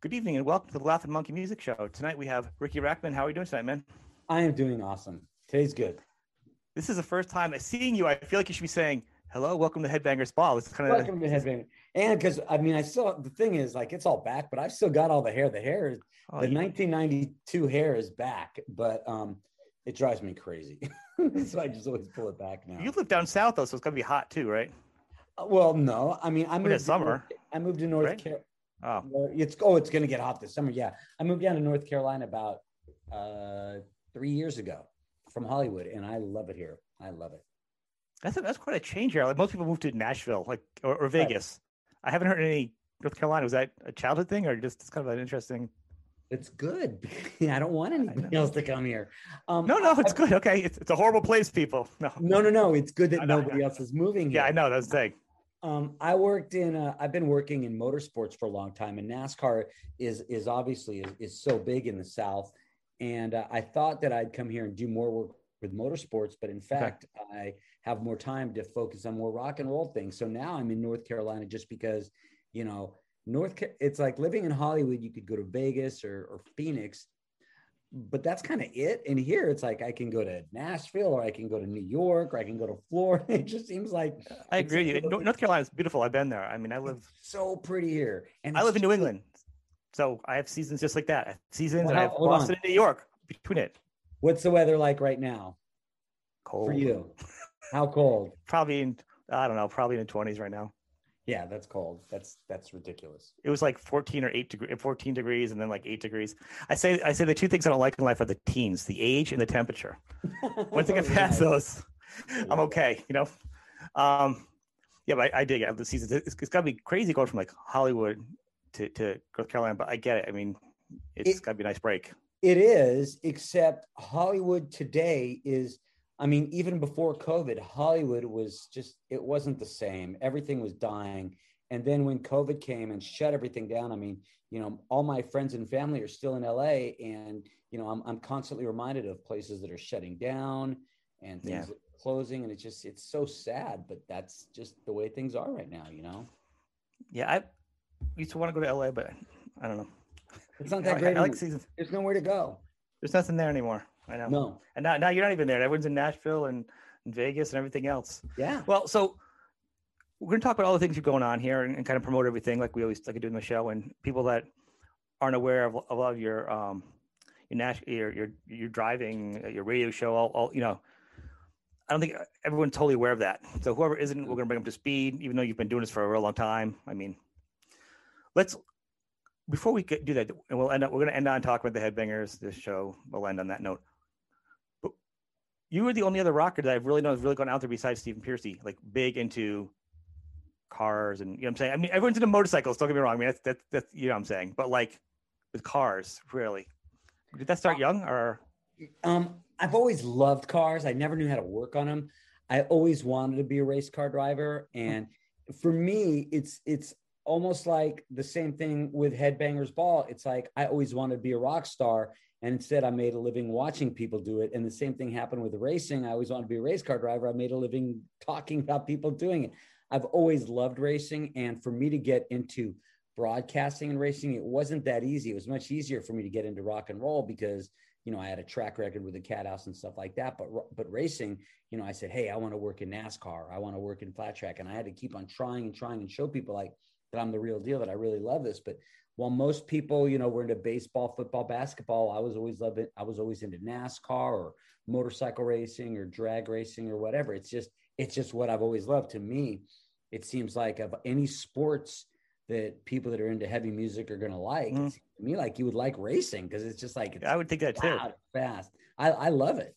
Good evening and welcome to the Laughing Monkey Music Show. Tonight we have Riki Rachtman. How are you doing tonight, man? I am doing awesome. Today's good. This is the first time I seeing you. I feel like you should be saying, "Hello, welcome to Headbangers Ball." It's kind of welcome to Headbanger. And because I mean, I still the thing is like it's all back, but I've still got all the hair. The hair is oh, the yeah. 1992 hair is back, but um, it drives me crazy. so I just always pull it back now. You live down south though, so it's gonna be hot too, right? Uh, well, no. I mean, I moved. summer. North, I moved to North right? Carolina. Oh, it's oh, it's gonna get hot this summer. Yeah, I moved down to North Carolina about uh, three years ago from Hollywood, and I love it here. I love it. That's a, that's quite a change here. Like most people move to Nashville, like or, or Vegas. Right. I haven't heard any North Carolina. Was that a childhood thing, or just it's kind of an interesting? It's good. I don't want anybody else to come here. Um, no, no, it's I, good. Okay, it's, it's a horrible place, people. No, no, no, no. It's good that nobody else is moving. Here. Yeah, I know. That's the thing. Um, I worked in. Uh, I've been working in motorsports for a long time, and NASCAR is is obviously is, is so big in the South. And uh, I thought that I'd come here and do more work with motorsports, but in fact, okay. I have more time to focus on more rock and roll things. So now I'm in North Carolina just because, you know, North. It's like living in Hollywood. You could go to Vegas or, or Phoenix, but that's kind of it. And here it's like I can go to Nashville or I can go to New York or I can go to Florida. It just seems like I agree. You. North Carolina is beautiful. I've been there. I mean, I live so pretty here, and I live in New England, so I have seasons just like that. Seasons, well, and I have Boston on. and New York between it. What's the weather like right now? Cold for you. How cold? probably in I don't know, probably in the twenties right now. Yeah, that's cold. That's that's ridiculous. It was like 14 or 8 degree, 14 degrees and then like 8 degrees. I say I say the two things I don't like in life are the teens, the age and the temperature. Once I get past those, I'm okay, you know. Um yeah, but I, I dig it. The season it's, it's got to be crazy going from like Hollywood to, to North Carolina, but I get it. I mean, it's it, got to be a nice break. It is, except Hollywood today is I mean, even before COVID, Hollywood was just, it wasn't the same. Everything was dying. And then when COVID came and shut everything down, I mean, you know, all my friends and family are still in LA. And, you know, I'm, I'm constantly reminded of places that are shutting down and things yeah. closing. And it's just, it's so sad, but that's just the way things are right now, you know? Yeah. I used to want to go to LA, but I don't know. It's not that great. I, I like seasons. There's nowhere to go. There's nothing there anymore. I know. No. And now, now you're not even there. Everyone's in Nashville and, and Vegas and everything else. Yeah. Well, so we're going to talk about all the things you're going on here and, and, kind of promote everything like we always like to do in the show. And people that aren't aware of, of a lot of your, um, your, Nash, your, your, your driving, uh, your radio show, all, all, you know, I don't think everyone's totally aware of that. So whoever isn't, we're going to bring them to speed, even though you've been doing this for a real long time. I mean, let's, before we get, do that, and we'll end up, we're going to end on talking about the headbangers, this show. We'll end on that note you were the only other rocker that I've really known has really gone out there besides Stephen Pearcy, like big into cars and you know what I'm saying. I mean, everyone's into motorcycles. Don't get me wrong. I mean, that's that's, that's you know what I'm saying. But like with cars, really, did that start young or? Um, I've always loved cars. I never knew how to work on them. I always wanted to be a race car driver, and for me, it's it's almost like the same thing with Headbangers Ball. It's like I always wanted to be a rock star, and instead, I made a living watching people do it. And the same thing happened with racing. I always wanted to be a race car driver. I made a living talking about people doing it. I've always loved racing. And for me to get into broadcasting and racing, it wasn't that easy. It was much easier for me to get into rock and roll because, you know, I had a track record with the cat house and stuff like that. But, but racing, you know, I said, Hey, I want to work in NASCAR. I want to work in flat track. And I had to keep on trying and trying and show people like that I'm the real deal, that I really love this. But while most people, you know, were into baseball, football, basketball, I was always loving, I was always into NASCAR or motorcycle racing or drag racing or whatever. It's just, it's just what I've always loved. To me, it seems like of any sports that people that are into heavy music are going to like, mm. to me like you would like racing because it's just like, it's I would think that too. Fast. I, I love it.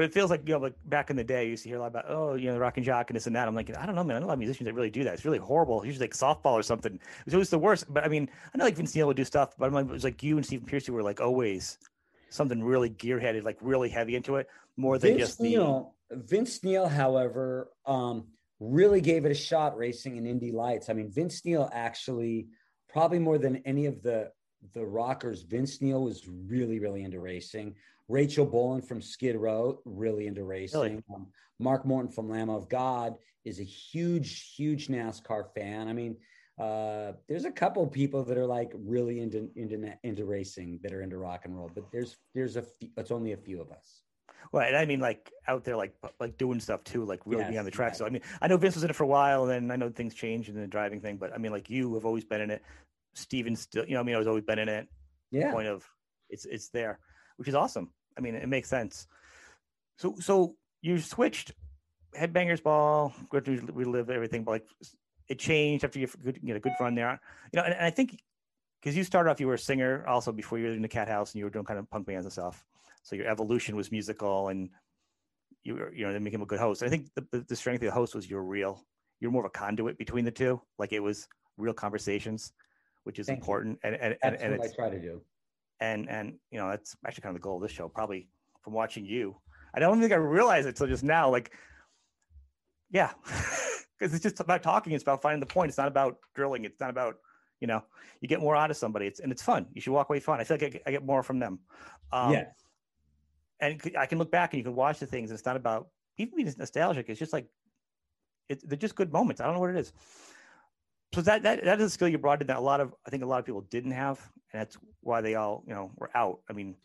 But it feels like you know, like back in the day, you used to hear a lot about oh, you know, the rock and jock and this and that. I'm like, I don't know, man. I know a lot of musicians that really do that. It's really horrible. Usually like softball or something. It was the worst. But I mean, I know like Vince Neil would do stuff, but I'm like, it was like you and Stephen Pearcy were like always something really gearheaded, like really heavy into it, more than Vince just Neil, the. Vince Neil, however, um, really gave it a shot racing in Indy Lights. I mean, Vince Neil actually probably more than any of the the rockers, Vince Neil was really, really into racing. Rachel Bolan from Skid Row, really into racing. Really? Um, Mark Morton from Lamb of God is a huge, huge NASCAR fan. I mean, Uh, there's a couple people that are like really into into into racing that are into rock and roll, but there's there's a few, it's only a few of us. Well, and I mean, like out there, like like doing stuff too, like really Yes, being on the track. yes. So I mean, I know Vince was in it for a while, and then I know things changed in the driving thing. But I mean, like you have always been in it. Steven still, you know, I mean, I was always been in it. Yeah, Point of it's it's there, which is awesome. I mean, it makes sense. So so you switched headbangers ball. Good to relive everything, but like it changed after you good you know good run there. You know, and, and I think because you started off, you were a singer also before you were in the Cat House, and you were doing kind of punk bands and stuff. So your evolution was musical, and you were you know then became a good host. I think the, the, the strength of the host was you're real. You're more of a conduit between the two. Like it was real conversations, which is Thank you. important. And and and, that's and what I try to do. And and you know that's actually kind of the goal of this show. Probably from watching you, I don't think I realized it till just now. Like, yeah, because it's just about talking. It's about finding the point. It's not about drilling. It's not about you know you get more out of somebody. It's and it's fun. You should walk away fun. I feel like I get, I get more from them. Um, yes, and i can look back and you can watch the things. And it's not about even being nostalgic. It's just like it, they're just good moments. I don't know what it is. So that that that is a skill you brought in that a lot of I think a lot of people didn't have, and that's why they all you know were out. I mean,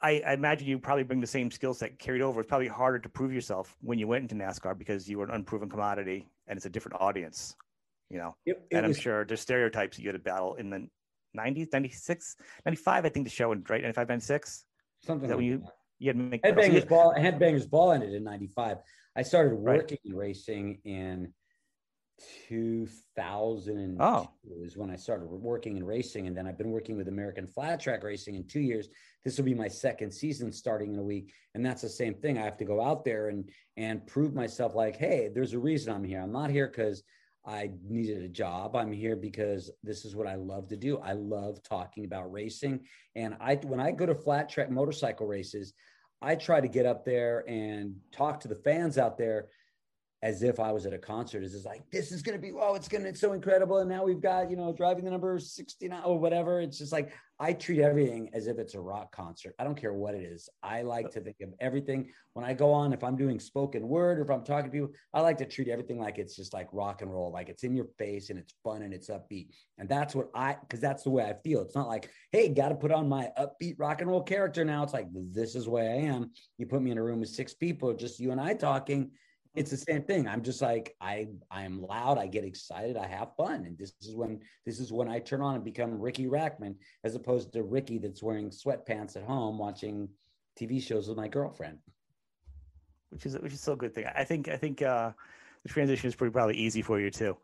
I, I imagine you probably bring the same skill set carried over. It's probably harder to prove yourself when you went into NASCAR because you were an unproven commodity and it's a different audience, you know. it, it and I'm sure there's stereotypes you had to battle in the 90s, 96, 95. I think the show, and right? 95, 96. something that like when you that. you had to make Headbangers Ball, Headbangers Ball ended in '95. I started Right. working in racing in 2002 Oh. is when I started working in racing, and then I've been working with American Flat Track Racing in two years. This will be my second season starting in a week, and that's the same thing. I have to go out there and and prove myself. Like, hey, there's a reason I'm here. I'm not here because I needed a job. I'm here because this is what I love to do. I love talking about racing, and I when I go to flat track motorcycle races, I try to get up there and talk to the fans out there as if I was at a concert. Is just like, this is going to be, oh, it's going to, it's so incredible. And now we've got, you know, driving the number 69 or whatever. It's just like, I treat everything as if it's a rock concert. I don't care what it is. I like to think of everything when I go on, if I'm doing spoken word or if I'm talking to people, I like to treat everything like it's just like rock and roll, like it's in your face and it's fun and it's upbeat. And that's what I, because that's the way I feel. It's not like, hey, got to put on my upbeat rock and roll character now. It's like, this is the way I am. You put me in a room with six people, just you and I talking it's the same thing. I'm just like I I'm loud, I get excited, I have fun. And this is when this is when I turn on and become Riki Rachtman as opposed to Ricky that's wearing sweatpants at home watching TV shows with my girlfriend. which is which is still a good thing. I think I think uh, the transition is pretty probably easy for you too.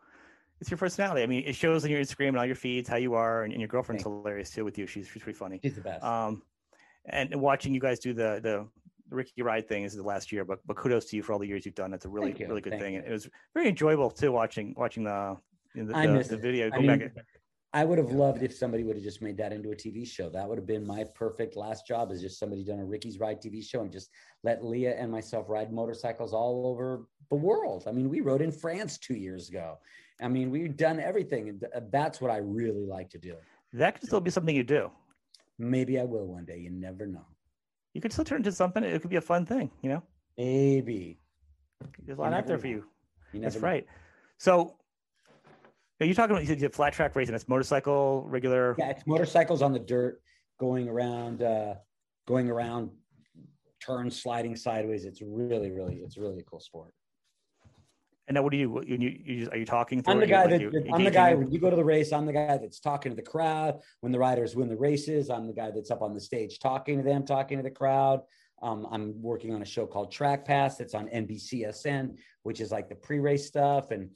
It's your personality. I mean, it shows on your Instagram and all your feeds how you are, and, and your girlfriend's Thank hilarious too with you. She's she's pretty funny. She's the best. Um, and watching you guys do the the Ricky Ride thing is the last year, but but kudos to you for all the years you've done. That's a really really good Thank thing. you. And it was very enjoyable too watching watching the I the, the it. video. I Go mean, back. I would have loved if somebody would have just made that into a TV show. That would have been my perfect last job is just somebody done a Ricky's Ride TV show and just let Leah and myself ride motorcycles all over the world. I mean, we rode in France two years ago. I mean, we've done everything. And uh, that's what I really like to do. That could still be something you do. Maybe I will one day. You never know. You could still turn into something. It could be a fun thing. You know, Maybe. there's a lot out there for you. You That's know. right. So, are you talking about you said flat track racing? It's motorcycle, regular. Yeah, it's motorcycles on the dirt going around, uh, going around turns, sliding sideways. It's really, really, it's really a cool sport. And now, what do you? You, you, you just, are you talking? I'm the guy Like, that you I'm the guy when you go to the race. I'm the guy that's talking to the crowd when the riders win the races. I'm the guy that's up on the stage talking to them, talking to the crowd. Um, I'm working on a show called Track Pass that's on NBCSN, which is like the pre-race stuff. And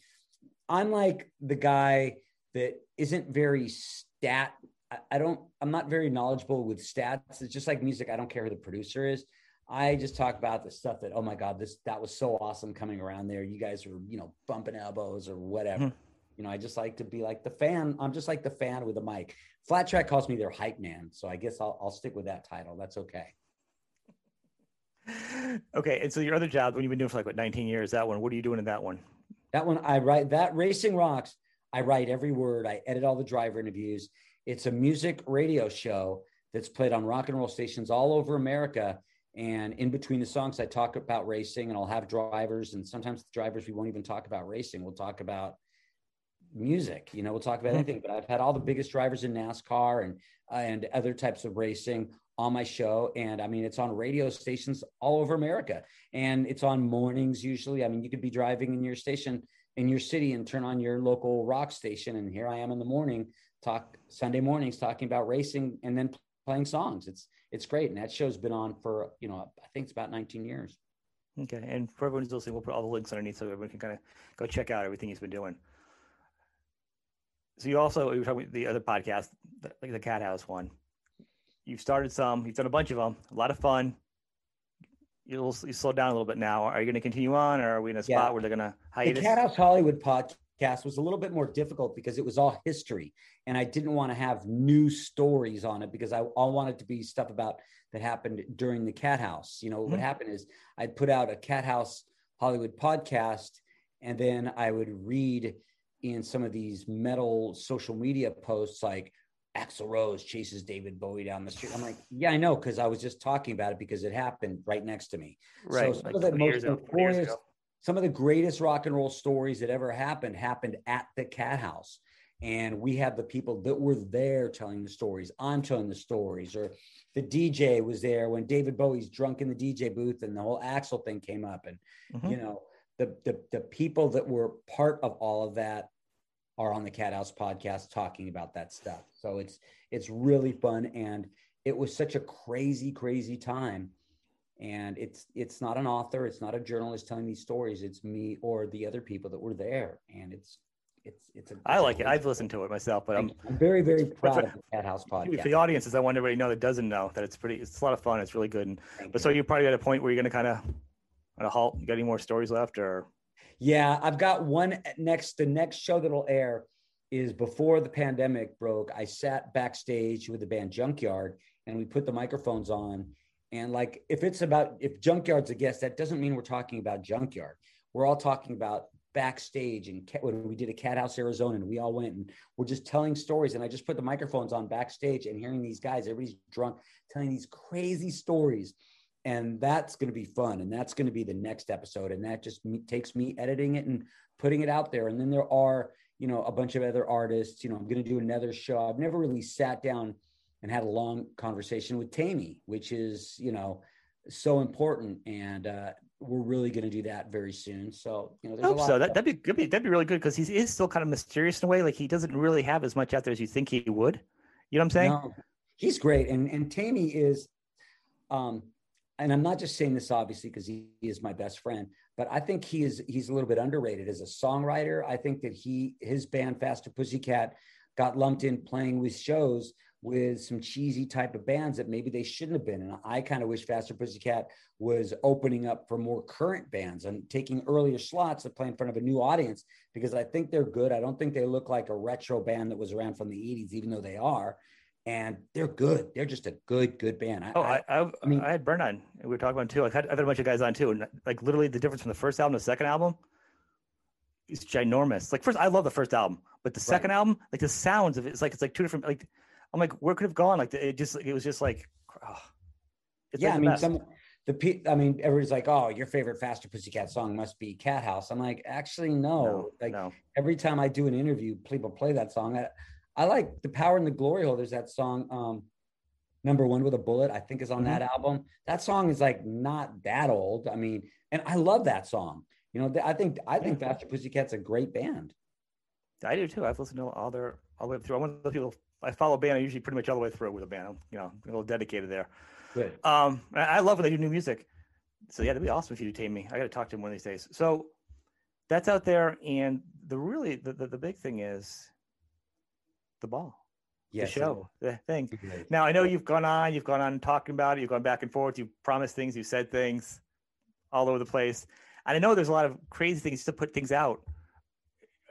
I'm like the guy that isn't very stat. I, I don't. I'm not very knowledgeable with stats. It's just like music. I don't care who the producer is. I just talk about the stuff that, oh my God, this that was so awesome coming around there. You guys were, you know, bumping elbows or whatever. Mhm. You know, I just like to be like the fan. I'm just like the fan with a mic. Flat Track calls me their hype man. So I guess I'll, I'll stick with that title. That's okay. okay, and so your other job, when you've been doing for like what 19 years, that one. What are you doing in that one? That one, I write that Racing Rocks. I write every word. I edit all the driver interviews. It's a music radio show that's played on rock and roll stations all over America. And in between the songs, I talk about racing and I'll have drivers. And sometimes the drivers, we won't even talk about racing. We'll talk about music. You know, we'll talk about Mhm. anything, but I've had all the biggest drivers in NASCAR and and other types of racing on my show. And I mean, it's on radio stations all over America, and it's on mornings usually. I mean, you could be driving in your station in your city and turn on your local rock station, and here I am in the morning talk Sunday mornings talking about racing and then playing songs. It's it's great, and that show's been on for you know I think it's about 19 years. Okay, and for everyone who's listening, we'll put all the links underneath so everyone can kind of go check out everything he's been doing. So you also you were talking about the other podcast, like the Cat House one. You've started some. You've done a bunch of them. A lot of fun. You'll you slow down a little bit now. Are you going to continue on, or are we in a spot Yeah. where they're going to hide? The? Cat House Hollywood podcast was a little bit more difficult because it was all history, and I didn't want to have new stories on it because I all wanted to be stuff about that happened during the Cat House. You know, what Mhm. would happen is I'd put out a Cat House Hollywood podcast, and then I would read in some of these metal social media posts like Axl Rose chases David Bowie down the street. I'm like, yeah, I know, because I was just talking about it because it happened right next to me. right, some like of the most ago, 20 years notorious-. Some of the greatest rock and roll stories that ever happened happened at the cat house. And we have the people that were there telling the stories i'm telling the stories or the dj was there when david bowie's drunk in the dj booth and the whole axl thing came up. And Mhm. you know the, the the people that were part of all of that are on the cat house podcast talking about that stuff. So it's it's really fun. And it was such a crazy crazy time and it's it's not an author it's not a journalist telling these stories it's me or the other people that were there and it's it's it's a I like it. I've listened to it myself, but I'm I'm very very proud for- of the cat house for podcast the audiences. I want everybody to know that doesn't know that it's pretty. It's a lot of fun. It's really good. And, Thank but you. so you're probably at a point where you're going to kind of on a halt. You got any more stories left, or Yeah, I've got one next. The next show that'll air is before the pandemic broke. I sat backstage with the band Junkyard and we put the microphones on. And like, if it's about, if Junkyard's a guest, that doesn't mean we're talking about Junkyard. We're all talking about backstage and when we did a Cat House Arizona and we all went and we're just telling stories. And I just put the microphones on backstage and hearing these guys, everybody's drunk, telling these crazy stories. And that's going to be fun and that's going to be the next episode. And that just me, takes me editing it and putting it out there. And then there are you know a bunch of other artists. You know i'm going to do another show. I've never really sat down and had a long conversation with taime which is you know so important and uh we're really going to do that very soon so you know I there's a hope lot so. That, that'd, be that'd be that'd be really good because he is still kind of mysterious in a way. Like he doesn't really have as much out there as you think he would. You know what I'm saying? No, he's great, and and Taime is, um, and I'm not just saying this obviously because he, he is my best friend, but I think he is he's a little bit underrated as a songwriter. I think that he his band Faster Pussycat got lumped in playing with shows with some cheesy type of bands that maybe they shouldn't have been. And I kind of wish Faster Pussycat was opening up for more current bands and taking earlier slots to play in front of a new audience because I think they're good. I don't think they look like a retro band that was around from the 80s, even though they are. And they're good. They're just a good, good band. I, Oh, I, I, I, I had Burn on. We were talking about too. Like, I had, a bunch of guys on too, and like literally the difference from the first album to the second album is ginormous. Like first, I love the first album, but the second album, like the sounds of it, it's like it's like two different. Like I'm like, where could have gone? Like it just, it was just like, oh, it's yeah, like I mean, best. some the pe- I mean, everybody's like, "Oh, your favorite Faster Pussycat song must be Cat House." I'm like, actually, no. no, like no. every time I do an interview, people play that song. I, I like the Power and the Glory Holders. That song, um, number one with a bullet, I think is on that album. That song is like not that old. I mean, and I love that song. You know, I think I think Faster Pussycat's a great band. I do too. I've listened to all their all the way through. I'm one of those people. I follow a band. Usually pretty much all the way through with a band. I'm, you know, a little dedicated there. Good. Um, I love when they do new music. So yeah, that'd be awesome if you tame me. I got to talk to him one of these days. So that's out there, and the really the, the, the big thing is the ball, Yes, the show, the thing. Now I know you've gone on, you've gone on talking about it, you've gone back and forth, you've promised things, you've said things all over the place, and I know there's a lot of crazy things to put things out.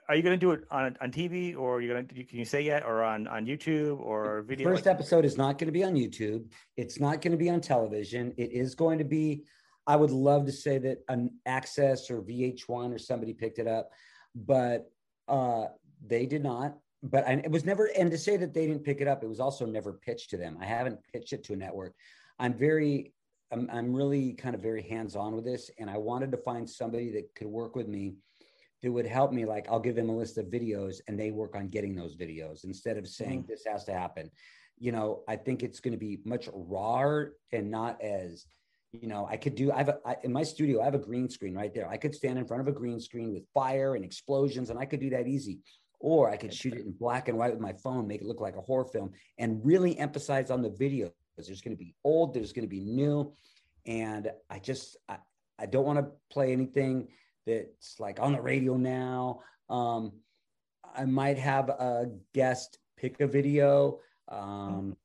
Are you going to do it on on TV, or are you going to can you say yet, or on on YouTube or video? First like- episode is not going to be on YouTube. It's not going to be on television. It is going to be. I would love to say that an AXS or VH1 or somebody picked it up, but uh, they did not. But I, it was never. And to say that they didn't pick it up, it was also never pitched to them. I haven't pitched it to a network. I'm very. I'm, I'm really kind of very hands on with this, and I wanted to find somebody that could work with me that would help me. Like I'll give them a list of videos and they work on getting those videos instead of saying Mhm. this has to happen. You know, I think it's going to be much rawer and not as, you know, I could do. I have a, I, in my studio. I have a green screen right there. I could stand in front of a green screen with fire and explosions, and I could do that easy. Or I could shoot it in black and white with my phone, make it look like a horror film, and really emphasize on the video. Because there's going to be old, there's going to be new, and I just I, I don't want to play anything that's like on the radio now. Um, I might have a guest pick a video. Um,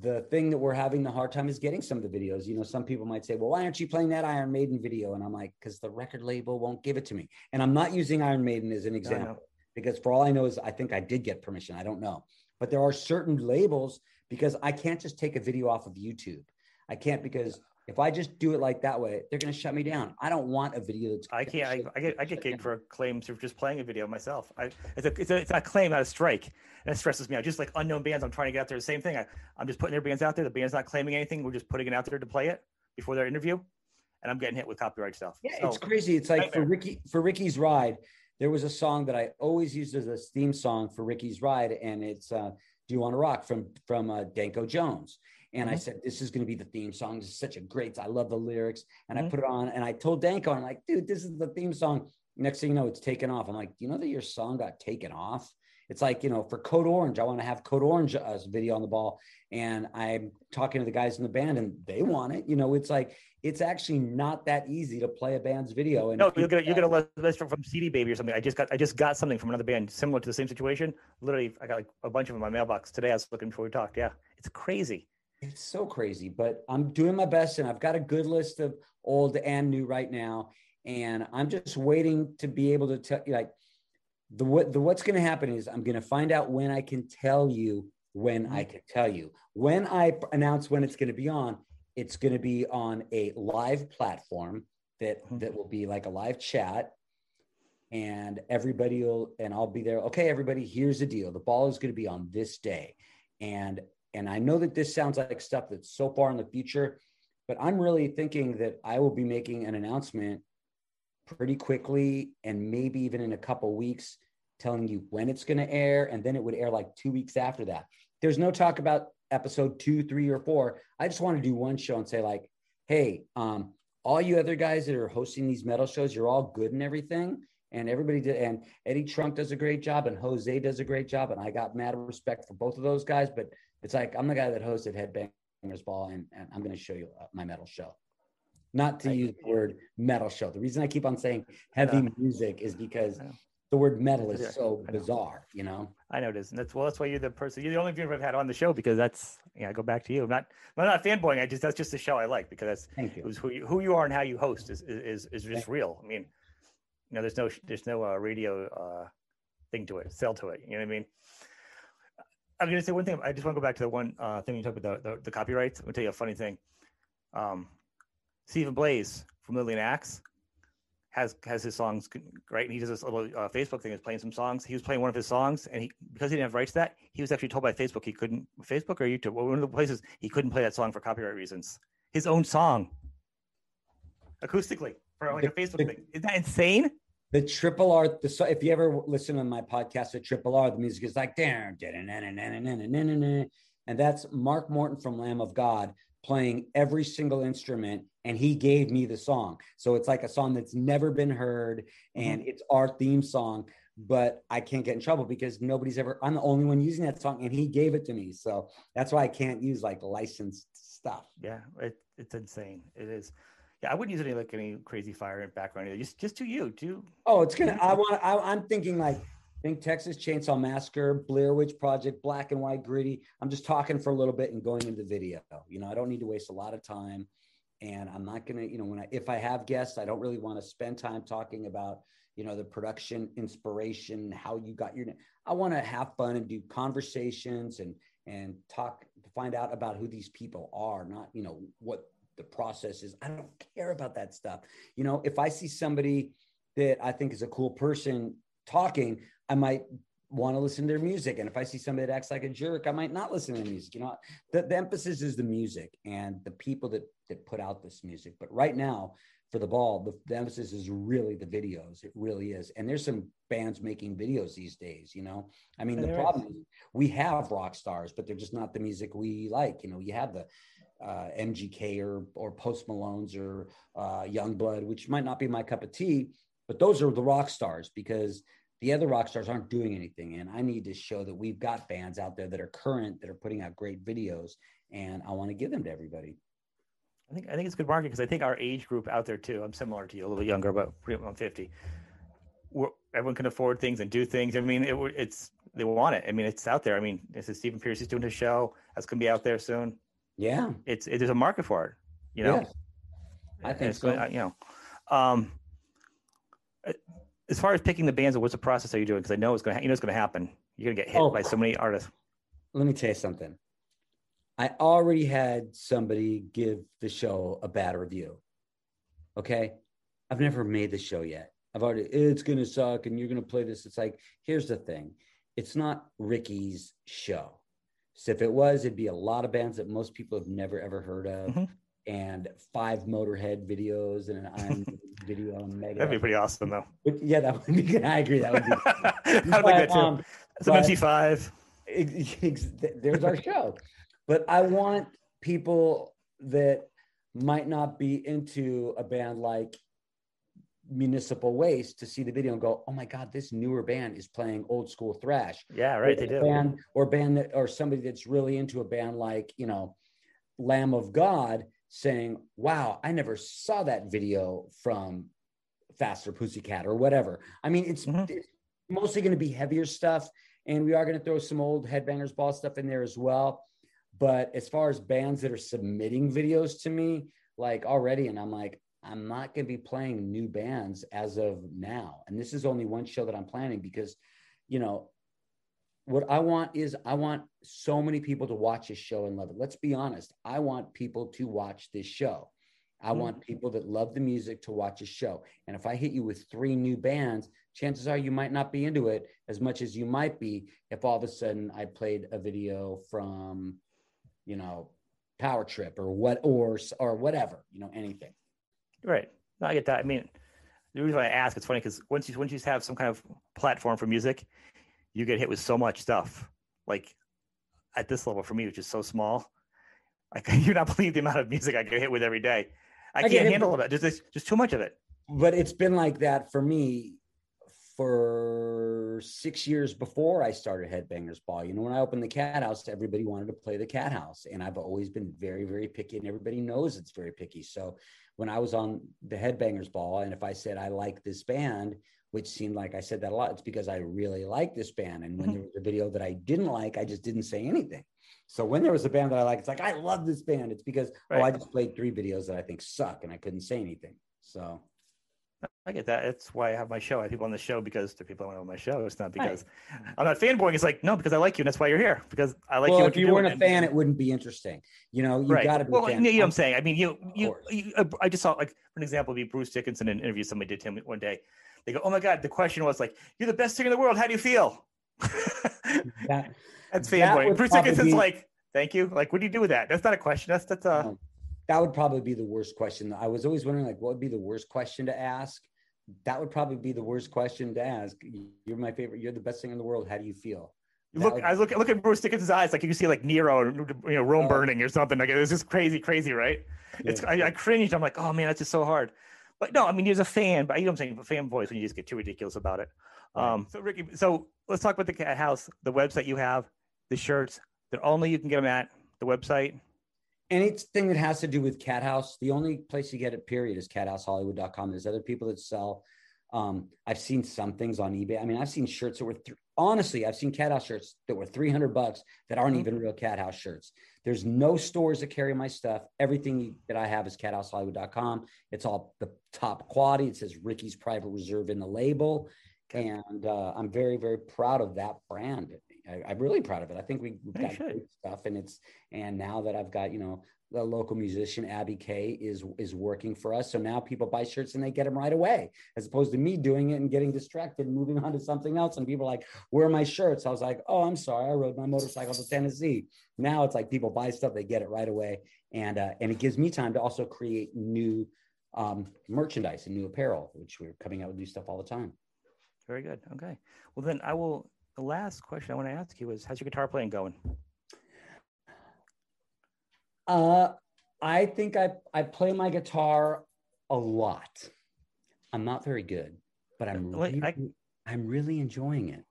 the thing that we're having the hard time is getting some of the videos. You know, some people might say, well, why aren't you playing that Iron Maiden video? And I'm like, because the record label won't give it to me. And I'm not using Iron Maiden as an example because for all I know is I think I did get permission. I don't know. But there are certain labels because I can't just take a video off of YouTube. I can't because if I just do it like that way, they're going to shut me down. I don't want a video that's. I can't. I, I get. I get gigged for claims for just playing a video myself. I, it's a. It's a. It's not a claim, not a strike, and it stresses me out. Just like unknown bands, I'm trying to get out there. The same thing. I, I'm just putting their bands out there. The band's not claiming anything. We're just putting it out there to play it before their interview, and I'm getting hit with copyright stuff. Yeah, So, it's crazy. It's like for. Ricky for Ricky's ride, there was a song that I always used as a theme song for Ricky's ride, and it's uh, "Do You Want to Rock" from from uh, Danko Jones. And I Mhm. said, "This is going to be the theme song. This is such a great. I love the lyrics." And I Mhm. put it on, and I told Danko, "I'm like, dude, this is the theme song." Next thing you know, it's taken off. I'm like, "Do you know that your song got taken off?" It's like you know, for Code Orange, I want to have Code Orange uh, video on the ball, and I'm talking to the guys in the band, and they want it. You know, it's like it's actually not that easy to play a band's video. And No, you're gonna a, you get a list from, from CD Baby or something. I just got I just got something from another band similar to the same situation. Literally, I got like a bunch of them in my mailbox today. I was looking before we talked. Yeah, it's crazy. It's so crazy, but I'm doing my best and I've got a good list of old and new right now. And I'm just waiting to be able to tell you like the what the what's going to happen is I'm going to find out when I can tell you when I can tell you. When I announce when it's going to be on, it's going to be on a live platform that Mhm. that will be like a live chat and everybody will and I'll be there. Okay, everybody, here's the deal. The ball is going to be on this day. And and I know that this sounds like stuff that's so far in the future, but I'm really thinking that I will be making an announcement pretty quickly and maybe even in a couple weeks telling you when it's going to air and then it would air like 2 weeks after that. There's no talk about episode 2, 3 or 4. I just want to do one show and say like, "Hey, um all you other guys that are hosting these metal shows, you're all good and everything." And everybody did, and Eddie Trunk does a great job, and Jose does a great job, and I got mad respect for both of those guys. But it's like I'm the guy that hosted Headbangers Ball, and, and I'm going to show you uh, my metal show. Not to use the word metal show. The reason I keep on saying heavy Yeah. music is because the word metal is so bizarre. You know, I know it is, and that's well. That's why you're the person. You're the only viewer I've had on the show because that's yeah. I go back to you. I'm not. I'm not fanboying. I just that's just the show I like because that's thank you. who you, who you are and how you host is is is just real. I mean, you know, there's no there's no uh, radio uh, thing to it, sell to it. You know what I mean? I'm gonna say one thing. I just want to go back to the one uh, thing you talked about the, the, the copyrights. I'm gonna tell you a funny thing. Um, Stephen Blaze from Lillian Axe has has his songs right, and he does this little uh, Facebook thing. He's playing some songs. He was playing one of his songs, and he because he didn't have rights to that, he was actually told by Facebook he couldn't Facebook or YouTube. One of the places he couldn't play that song for copyright reasons. His own song, acoustically for like a Facebook thing. Isn't that insane? the triple R. The, if you ever listen to my podcast, the triple R, the music is like down, and that's Mark Morton from Lamb of God playing every single instrument and he gave me the song. So it's like a song that's never been heard mm-hmm. and it's our theme song but i can't get in trouble because nobody's ever i'm the only one using that song and he gave it to me. So that's why i can't use like licensed stuff. Yeah it, it's insane. It is. Yeah, I wouldn't use any like any crazy fire background either. Just just to you, to Oh, it's gonna. I want. I, I'm thinking like think Texas Chainsaw Massacre, Blair Witch Project, Black and White, Gritty. I'm just talking for a little bit and going into video. You know, I don't need to waste a lot of time, and I'm not gonna. You know, when I if I have guests, I don't really want to spend time talking about you know the production inspiration, how you got your. Name. I want to have fun and do conversations and and talk find out about who these people are, not you know what the process is. I don't care about that stuff. You know, if I see somebody that I think is a cool person talking, I might want to listen to their music. And if I see somebody that acts like a jerk, I might not listen to their music. You know, the, the emphasis is the music and the people that that put out this music. But right now, for the ball, the, the, emphasis is really the videos. It really is. And there's some bands making videos these days, you know. I mean, the problem is. is we have rock stars, but they're just not the music we like. You know, you have the uh, MGK or or Post Malone's or uh, Yungblud, which might not be my cup of tea, but those are the rock stars because the other rock stars aren't doing anything. And I need to show that we've got bands out there that are current, that are putting out great videos, and I want to give them to everybody. I think I think it's good marketing because I think our age group out there too. I'm similar to you, a little bit younger, but I'm 50. We're, everyone can afford things and do things. I mean, it, it's they want it. I mean, it's out there. I mean, this is Stephen Pearcy. is doing his show. That's going to be out there soon. Yeah, it's it, there's a market for it. You know, I think so. Going, you know, um, as far as picking the bands, what's the process are you doing? Because I know it's going to you know it's going to happen. You're going to get hit oh, by so many artists. Let me tell you something. I already had somebody give the show a bad review. Okay. I've never made the show yet. I've already, it's going to suck and you're going to play this. It's like, here's the thing it's not Ricky's show. So if it was, it'd be a lot of bands that most people have never ever heard of. Mm-hmm. And five Motorhead videos and an Iron video on Mega. That'd be pretty awesome, though. But yeah, that would be good. I agree. That would be. That'd be good too. Um, Some MC5. There's our show but I want people that might not be into a band like Municipal Waste to see the video and go, "Oh my God, this newer band is playing old school thrash." Yeah, right. They do. Band or band that or somebody that's really into a band like you know, Lamb of God, saying, "Wow, I never saw that video from Faster Pussycat or whatever." I mean, it's, mm-hmm. it's mostly going to be heavier stuff, and we are going to throw some old Headbangers Ball stuff in there as well. But as far as bands that are submitting videos to me, like already, and I'm like, I'm not going to be playing new bands as of now. And this is only one show that I'm planning because, you know, what I want is I want so many people to watch this show and love it. Let's be honest. I want people to watch this show. I mm-hmm. want people that love the music to watch a show. And if I hit you with three new bands, chances are you might not be into it as much as you might be if all of a sudden I played a video from you know, power trip or what or or whatever, you know, anything. Right. No, I get that. I mean, the reason I ask it's funny because once you once you have some kind of platform for music, you get hit with so much stuff. Like at this level for me, which is so small, I you not believe the amount of music I get hit with every day. I, I can't handle it. Just just too much of it. But it's been like that for me for six years before I started Headbangers Ball. You know, when I opened the Cat House, everybody wanted to play the Cat House, and I've always been very, very picky, and everybody knows it's very picky. So when I was on the Headbangers Ball, and if I said I like this band, which seemed like I said that a lot, it's because I really like this band. And when mm-hmm. there was a video that I didn't like, I just didn't say anything. So when there was a band that I like, it's like I love this band. It's because right. oh, I just played three videos that I think suck, and I couldn't say anything. So I get that. That's why I have my show. I have people on the show because the people I want on my show. It's not because right. I'm not fanboying. It's like no, because I like you, and that's why you're here. Because I like well, you. If you weren't a fan, it wouldn't be interesting. You know, you right. got to be. Well, you know what I'm saying. I mean, you, you, you, uh, I just saw like for an example, be Bruce Dickinson in an interview somebody did to him one day. They go, "Oh my God!" The question was like, "You're the best singer in the world. How do you feel?" that, that's fanboying. That Bruce Dickinson's be... like, "Thank you." Like, what do you do with that? That's not a question. That's that's uh, a. that would probably be the worst question. I was always wondering, like, what would be the worst question to ask? that would probably be the worst question to ask. You're my favorite. You're the best thing in the world. How do you feel? look, would, I look, look at Bruce Dickinson's eyes, like you can see like Nero, you know, Rome oh. burning or something. Like it was just crazy, crazy, right? Yeah. It's I, I cringed. I'm like, oh man, that's just so hard. But no, I mean, he's a fan, but you know what I'm saying, a fan voice when you just get too ridiculous about it. Right. Um, so Ricky, so let's talk about the cat house, the website you have, the shirts. They're only you can get them at the website. Anything that has to do with Cat House, the only place you get it, period, is cathousehollywood.com. There's other people that sell um, I've seen some things on eBay. I mean, I've seen shirts that were th- honestly, I've seen cat house shirts that were 300 bucks that aren't mm-hmm. even real cat house shirts. There's no stores that carry my stuff. Everything that I have is cathousehollywood.com. It's all the top quality. It says Ricky's Private Reserve in the label. And uh, I'm very, very proud of that brand. I, am really proud of it. I think we, have got great stuff, and it's and now that I've got you know the local musician Abby K is is working for us. So now people buy shirts and they get them right away, as opposed to me doing it and getting distracted and moving on to something else. And people are like, "Where are my shirts?" I was like, "Oh, I'm sorry, I rode my motorcycle to Tennessee." Now it's like people buy stuff, they get it right away, and uh, and it gives me time to also create new um, merchandise and new apparel, which we're coming out with new stuff all the time. Very good. Okay. Well, then I will. The last question I want to ask you is, how's your guitar playing going? Uh, I think I I play my guitar a lot. I'm not very good, but I'm really, I- I'm really enjoying it.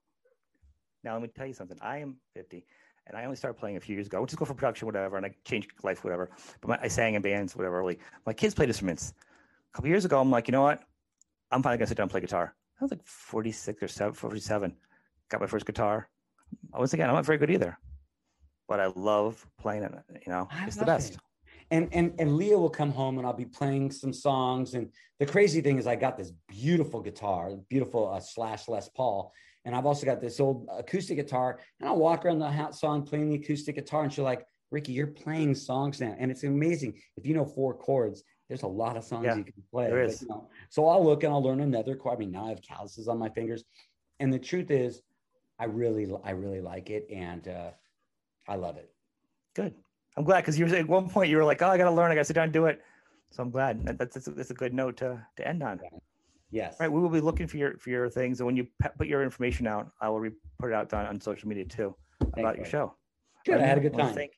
Now, let me tell you something. I am 50, and I only started playing a few years ago. I just go for production, whatever, and I changed life, whatever. But my, I sang in bands, whatever. Early. My kids played instruments. A couple years ago, I'm like, you know what? I'm finally gonna sit down and play guitar. I was like 46 or 7, 47. Got my first guitar. I was again, I'm not very good either, but I love playing it. You know, I it's the best. it. And and and Leah will come home and I'll be playing some songs. And the crazy thing is, I got this beautiful guitar, beautiful uh, slash Les Paul, and I've also got this old acoustic guitar. And I'll walk around the house song playing the acoustic guitar, and she's like, "Ricky, you're playing songs now, and it's amazing. If you know four chords, there's a lot of songs Yeah, you can play. there But, you know, so I'll look and I'll learn another chord. I mean, now I have calluses on my fingers, and the truth is, I really, I really like it, and uh, I love it. Good. I'm glad because you were at one point you were like, oh, I got to learn. I got to sit down and do it. So I'm glad. That- That's, that's, a, that's a good note to, to end on. Yes. All right, we will be looking for your for your things, and when you put your information out, I will re- put it out on, on social media too about your show. Good. I had a good time. Thank